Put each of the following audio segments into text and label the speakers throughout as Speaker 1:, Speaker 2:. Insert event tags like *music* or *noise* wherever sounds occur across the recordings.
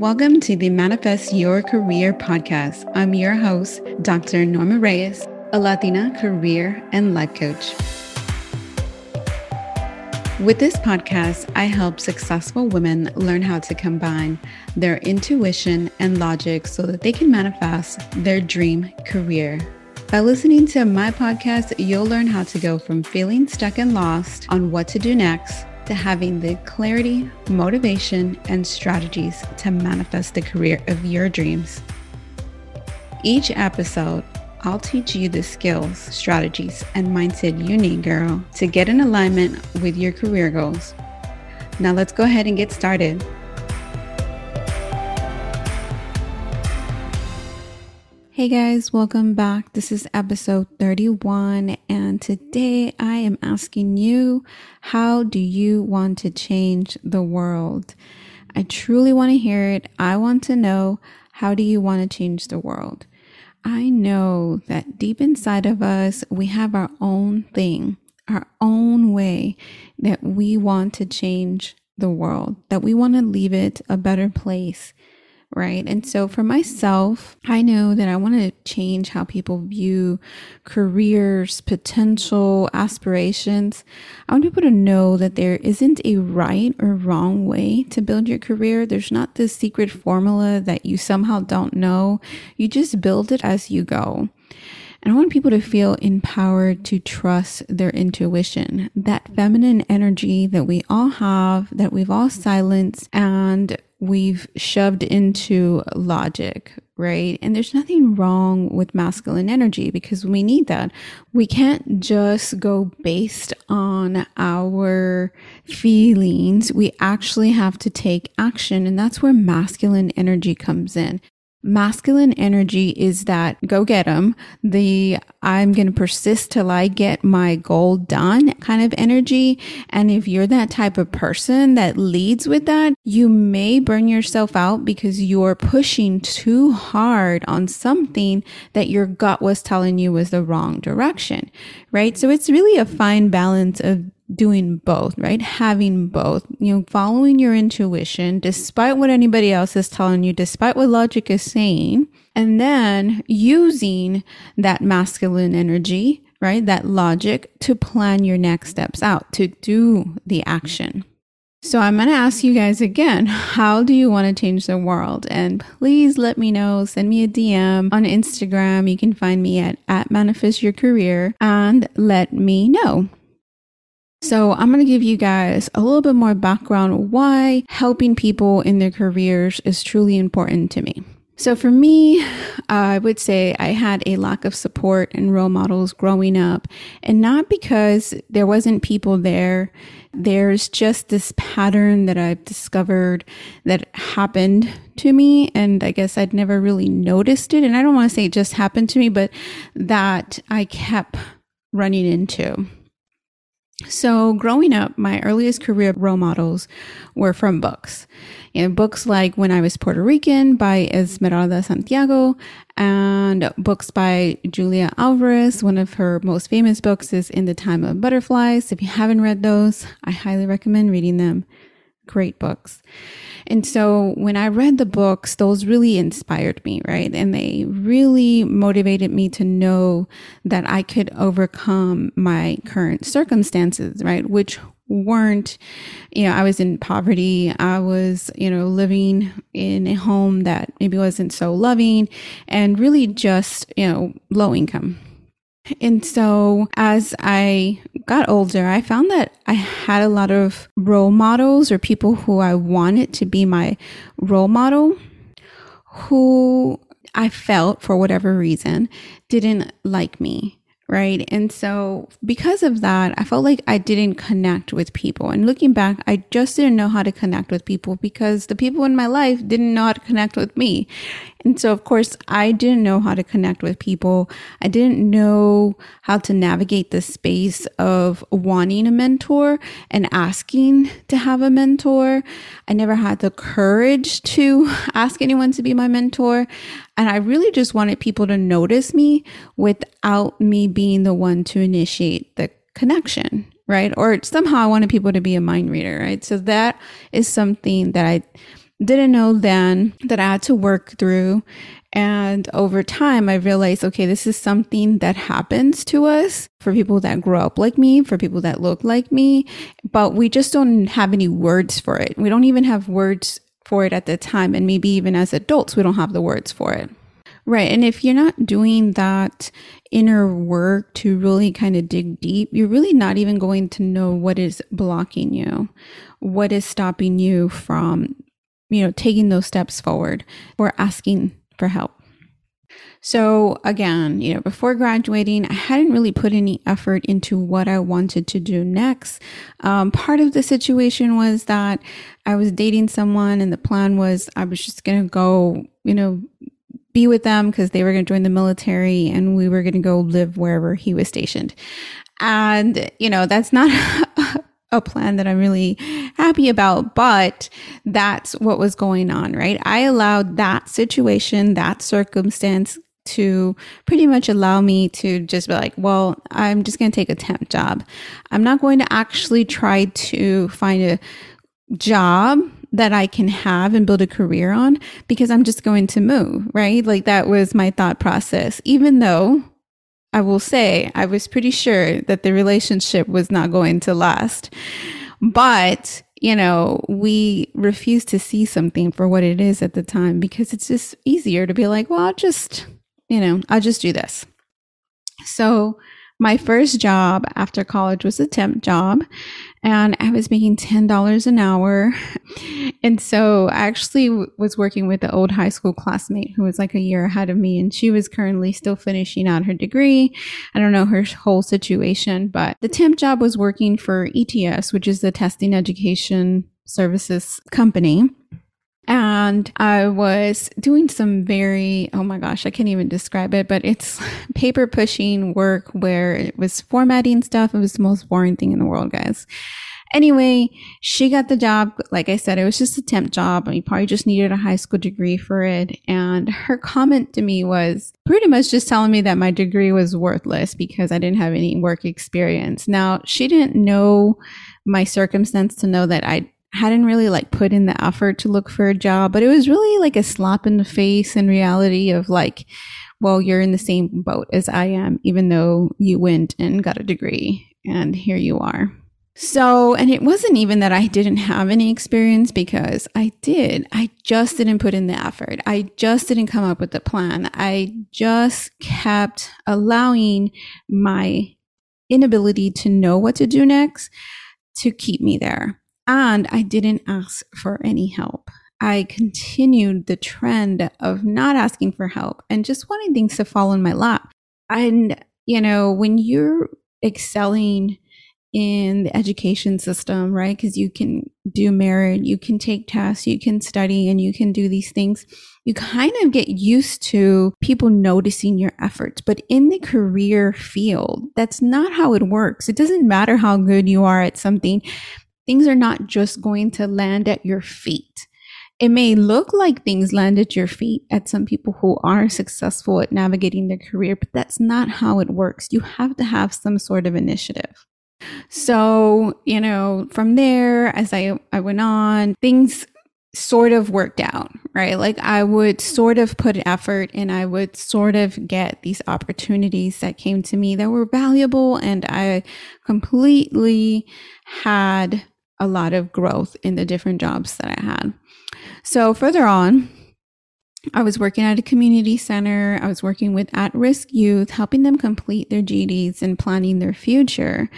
Speaker 1: Welcome to the Manifest Your Career podcast. I'm your host, Dr. Norma Reyes, a Latina career and life coach. With this podcast, I help successful women learn how to combine their intuition and logic so that they can manifest their dream career. By listening to my podcast, you'll learn how to go from feeling stuck and lost on what to do next to having the clarity, motivation, and strategies to manifest the career of your dreams. Each episode, I'll teach you the skills, strategies, and mindset you need, girl, to get in alignment with your career goals. Now, let's go ahead and get started. Hey guys, welcome back. This is episode 31, and today I am asking you how do you want to change the world? I truly want to hear it. I want to know how do you want to change the world? I know that deep inside of us, we have our own thing, our own way that we want to change the world, that we want to leave it a better place right? And so for myself, I know that I want to change how people view careers, potential, aspirations. I want people to know that there isn't a right or wrong way to build your career. There's not this secret formula that you somehow don't know. You just build it as you go. And I want people to feel empowered to trust their intuition, that feminine energy that we all have, that we've all silenced, and we've shoved into logic, right? And there's nothing wrong with masculine energy because we need that. We can't just go based on our feelings. We actually have to take action. And that's where masculine energy comes in. Masculine energy is that go get them. The I'm going to persist till I get my goal done kind of energy. And if you're that type of person that leads with that, you may burn yourself out because you're pushing too hard on something that your gut was telling you was the wrong direction, right? So it's really a fine balance of doing both, right? Having both, you know, following your intuition despite what anybody else is telling you, despite what logic is saying, and then using that masculine energy, right? That logic to plan your next steps out, to do the action. So I'm going to ask you guys again, how do you want to change the world? And please let me know. Send me a DM on Instagram. You can find me at, at Manifest Your Career and let me know. So, I'm going to give you guys a little bit more background why helping people in their careers is truly important to me. So, for me, I would say I had a lack of support and role models growing up, and not because there wasn't people there. There's just this pattern that I've discovered that happened to me, and I guess I'd never really noticed it. And I don't want to say it just happened to me, but that I kept running into. So, growing up, my earliest career role models were from books. You know, books like When I Was Puerto Rican by Esmeralda Santiago, and books by Julia Alvarez. One of her most famous books is In the Time of Butterflies. If you haven't read those, I highly recommend reading them. Great books. And so when I read the books, those really inspired me, right? And they really motivated me to know that I could overcome my current circumstances, right? Which weren't, you know, I was in poverty. I was, you know, living in a home that maybe wasn't so loving and really just, you know, low income. And so as I got older, I found that I had a lot of role models or people who I wanted to be my role model who I felt for whatever reason didn't like me right? And so because of that, I felt like I didn't connect with people. And looking back, I just didn't know how to connect with people because the people in my life didn't know how to connect with me. And so, of course, I didn't know how to connect with people. I didn't know how to navigate the space of wanting a mentor and asking to have a mentor. I never had the courage to *laughs* ask anyone to be my mentor. And I really just wanted people to notice me without me being the one to initiate the connection, right? Or somehow I wanted people to be a mind reader, right? So that is something that I didn't know then that I had to work through. And over time, I realized, okay, this is something that happens to us for people that grow up like me, for people that look like me, but we just don't have any words for it. We don't even have words for it at the time. And maybe even as adults, we don't have the words for it. Right. And if you're not doing that inner work to really kind of dig deep, you're really not even going to know what is blocking you, what is stopping you from, you know, taking those steps forward or asking for help. So again, you know, before graduating, I hadn't really put any effort into what I wanted to do next. Um, part of the situation was that I was dating someone and the plan was I was just going to go, you know, be with them because they were going to join the military and we were going to go live wherever he was stationed. And, you know, that's not *laughs* a plan that I'm really happy about, but that's what was going on, right? I allowed that situation, that circumstance to pretty much allow me to just be like, well, I'm just going to take a temp job. I'm not going to actually try to find a job that I can have and build a career on because I'm just going to move, right? Like that was my thought process, even though I will say I was pretty sure that the relationship was not going to last. But, you know, we refuse to see something for what it is at the time because it's just easier to be like, well, I'll just, you know, I'll just do this. So, my first job after college was a temp job and I was making $10 an hour. *laughs* And so I actually was working with an old high school classmate who was like a year ahead of me and she was currently still finishing out her degree. I don't know her whole situation, but the temp job was working for ETS, which is the testing education services company. And I was doing some very, oh my gosh, I can't even describe it, but it's *laughs* paper pushing work where it was formatting stuff. It was the most boring thing in the world, guys. Anyway, she got the job. Like I said, it was just a temp job. and you probably just needed a high school degree for it. And her comment to me was pretty much just telling me that my degree was worthless because I didn't have any work experience. Now, she didn't know my circumstance to know that I hadn't really like put in the effort to look for a job, but it was really like a slap in the face in reality of like, well, you're in the same boat as I am, even though you went and got a degree and here you are. So, and it wasn't even that I didn't have any experience because I did. I just didn't put in the effort. I just didn't come up with the plan. I just kept allowing my inability to know what to do next to keep me there. And I didn't ask for any help. I continued the trend of not asking for help and just wanting things to fall in my lap. And, you know, when you're excelling in the education system, right? Because you can do merit, you can take tests, you can study, and you can do these things. You kind of get used to people noticing your efforts. But in the career field, that's not how it works. It doesn't matter how good you are at something things are not just going to land at your feet. It may look like things land at your feet at some people who are successful at navigating their career, but that's not how it works. You have to have some sort of initiative. So, you know, from there, as I, I went on, things sort of worked out, right? Like I would sort of put effort and I would sort of get these opportunities that came to me that were valuable. And I completely had a lot of growth in the different jobs that I had. So further on, I was working at a community center. I was working with at risk youth, helping them complete their GEDs and planning their future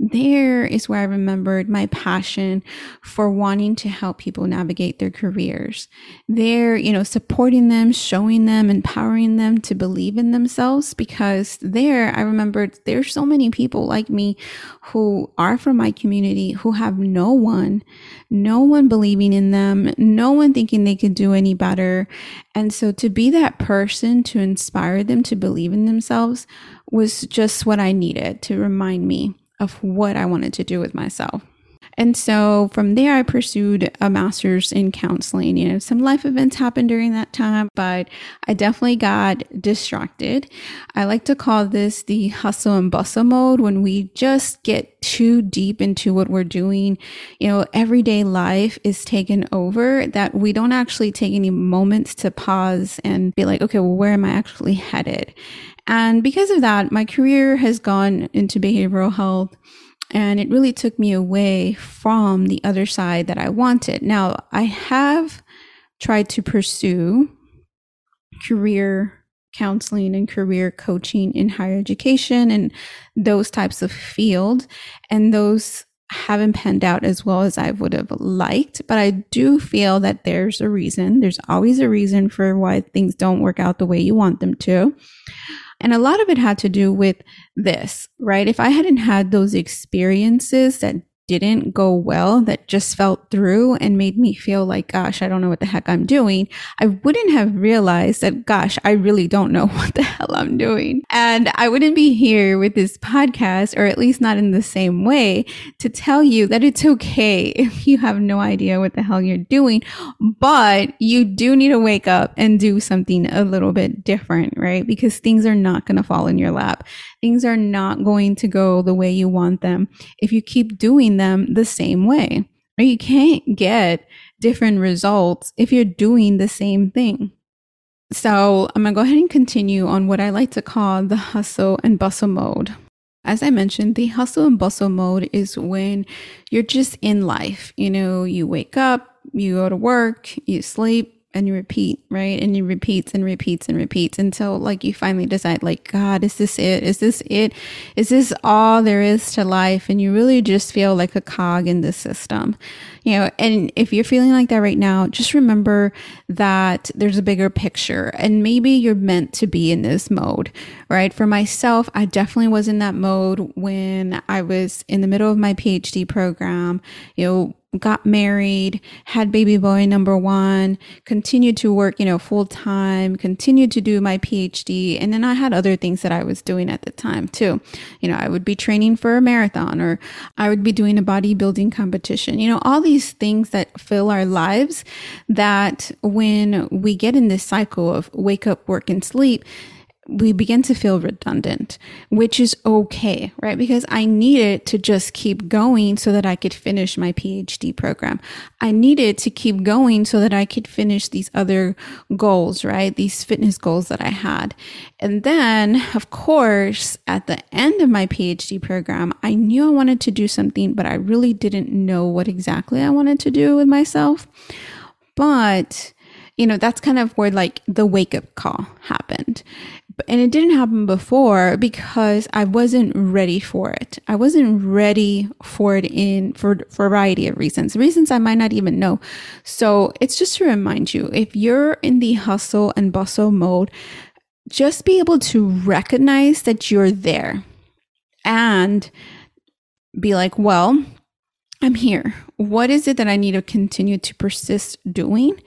Speaker 1: there is where I remembered my passion for wanting to help people navigate their careers. There, you know, supporting them, showing them, empowering them to believe in themselves. Because there, I remembered there's so many people like me who are from my community who have no one, no one believing in them, no one thinking they could do any better. And so to be that person to inspire them to believe in themselves was just what I needed to remind me of what I wanted to do with myself. And so from there, I pursued a master's in counseling. You know, some life events happened during that time, but I definitely got distracted. I like to call this the hustle and bustle mode when we just get too deep into what we're doing. You know, everyday life is taken over that we don't actually take any moments to pause and be like, okay, well, where am I actually headed? And because of that, my career has gone into behavioral health and it really took me away from the other side that I wanted. Now, I have tried to pursue career counseling and career coaching in higher education and those types of field and those haven't panned out as well as I would have liked, but I do feel that there's a reason. There's always a reason for why things don't work out the way you want them to. And a lot of it had to do with this, right? If I hadn't had those experiences that didn't go well that just felt through and made me feel like, gosh, I don't know what the heck I'm doing, I wouldn't have realized that, gosh, I really don't know *laughs* what the hell I'm doing. And I wouldn't be here with this podcast, or at least not in the same way, to tell you that it's okay *laughs* if you have no idea what the hell you're doing, but you do need to wake up and do something a little bit different, right? Because things are not going to fall in your lap. Things are not going to go the way you want them if you keep doing them the same way. Or you can't get different results if you're doing the same thing. So I'm going to go ahead and continue on what I like to call the hustle and bustle mode. As I mentioned, the hustle and bustle mode is when you're just in life. You know, you wake up, you go to work, you sleep, and you repeat, right? And you repeats and repeats and repeats until like you finally decide, like, God, is this it? Is this it? Is this all there is to life? And you really just feel like a cog in the system, you know? And if you're feeling like that right now, just remember that there's a bigger picture and maybe you're meant to be in this mode, right? For myself, I definitely was in that mode when I was in the middle of my PhD program, you know, got married, had baby boy number one, continued to work, you know, full time, continued to do my PhD. And then I had other things that I was doing at the time too. You know, I would be training for a marathon or I would be doing a bodybuilding competition, you know, all these things that fill our lives that when we get in this cycle of wake up, work and sleep, we begin to feel redundant, which is okay, right? Because I needed to just keep going so that I could finish my PhD program. I needed to keep going so that I could finish these other goals, right? These fitness goals that I had. And then, of course, at the end of my PhD program, I knew I wanted to do something, but I really didn't know what exactly I wanted to do with myself. But you know, that's kind of where like the wake up call happened and it didn't happen before because I wasn't ready for it. I wasn't ready for it in for, for a variety of reasons, reasons I might not even know. So it's just to remind you, if you're in the hustle and bustle mode, just be able to recognize that you're there and be like, well, I'm here. What is it that I need to continue to persist doing?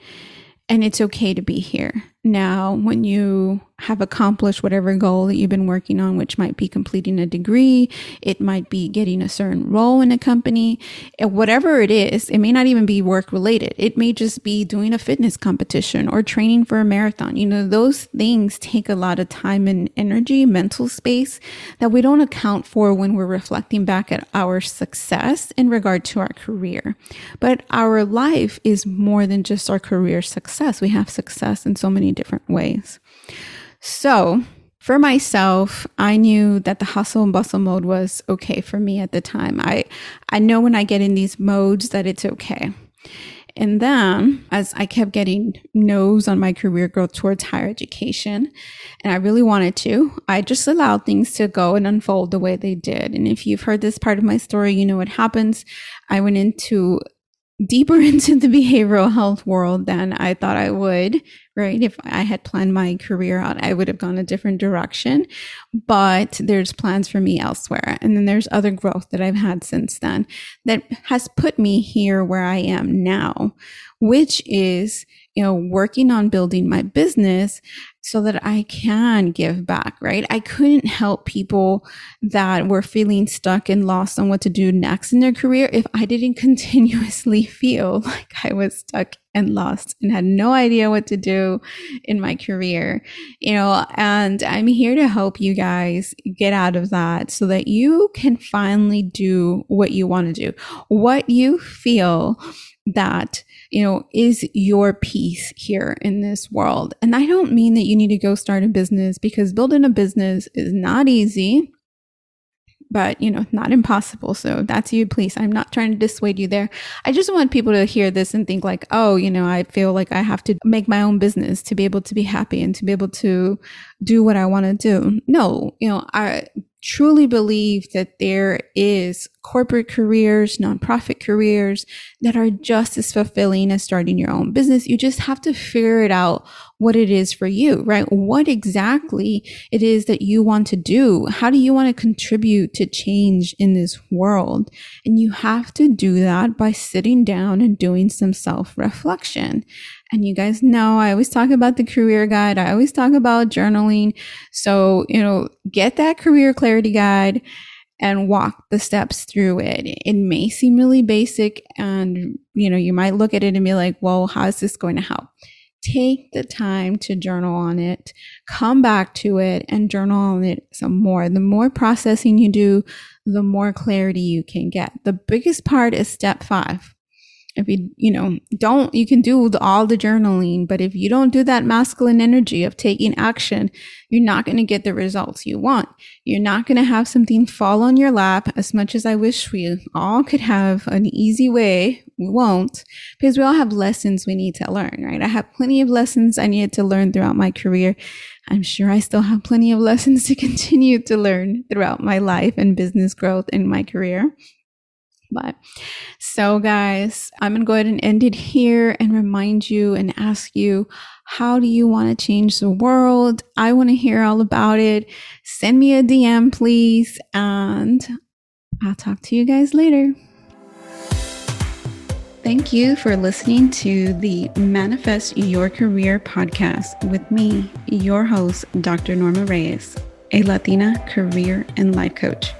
Speaker 1: And it's okay to be here. Now, when you have accomplished whatever goal that you've been working on, which might be completing a degree, it might be getting a certain role in a company, eh, whatever it is, it may not even be work related. It may just be doing a fitness competition or training for a marathon. You know, those things take a lot of time and energy, mental space that we don't account for when we're reflecting back at our success in regard to our career. But our life is more than just our career success. We have success in so many different ways. So, for myself, I knew that the hustle and bustle mode was okay for me at the time. I I know when I get in these modes that it's okay. And then as I kept getting no's on my career growth towards higher education, and I really wanted to, I just allowed things to go and unfold the way they did. And if you've heard this part of my story, you know what happens. I went into deeper *laughs* into the behavioral health world than I thought I would right? If I had planned my career out, I would have gone a different direction. But there's plans for me elsewhere. And then there's other growth that I've had since then that has put me here where I am now, which is, you know, working on building my business so that I can give back, right? I couldn't help people that were feeling stuck and lost on what to do next in their career if I didn't *laughs* continuously feel like I was stuck and lost and had no idea what to do in my career, you know, and I'm here to help you guys get out of that so that you can finally do what you want to do, what you feel that you know, is your piece here in this world. And I don't mean that you need to go start a business because building a business is not easy, but you know, not impossible. So that's you, please. I'm not trying to dissuade you there. I just want people to hear this and think like, oh, you know, I feel like I have to make my own business to be able to be happy and to be able to do what I want to do. No, you know, I truly believe that there is corporate careers, nonprofit careers that are just as fulfilling as starting your own business. You just have to figure it out what it is for you, right? What exactly it is that you want to do. How do you want to contribute to change in this world? And you have to do that by sitting down and doing some self reflection. And you guys know I always talk about the career guide. I always talk about journaling. So, you know, get that career clarity guide and walk the steps through it. It may seem really basic and, you know, you might look at it and be like, well, how is this going to help? Take the time to journal on it, come back to it and journal on it some more. The more processing you do, the more clarity you can get. The biggest part is step five if you you know don't you can do all the journaling but if you don't do that masculine energy of taking action you're not going to get the results you want. You're not going to have something fall on your lap as much as i wish we all could have an easy way. We won't because we all have lessons we need to learn right? I have plenty of lessons i needed to learn throughout my career. I'm sure i still have plenty of lessons to *laughs* continue to learn throughout my life and business growth in my career but so, guys, I'm going to go ahead and end it here and remind you and ask you how do you want to change the world? I want to hear all about it. Send me a DM, please. And I'll talk to you guys later. Thank you for listening to the Manifest Your Career podcast with me, your host, Dr. Norma Reyes, a Latina career and life coach.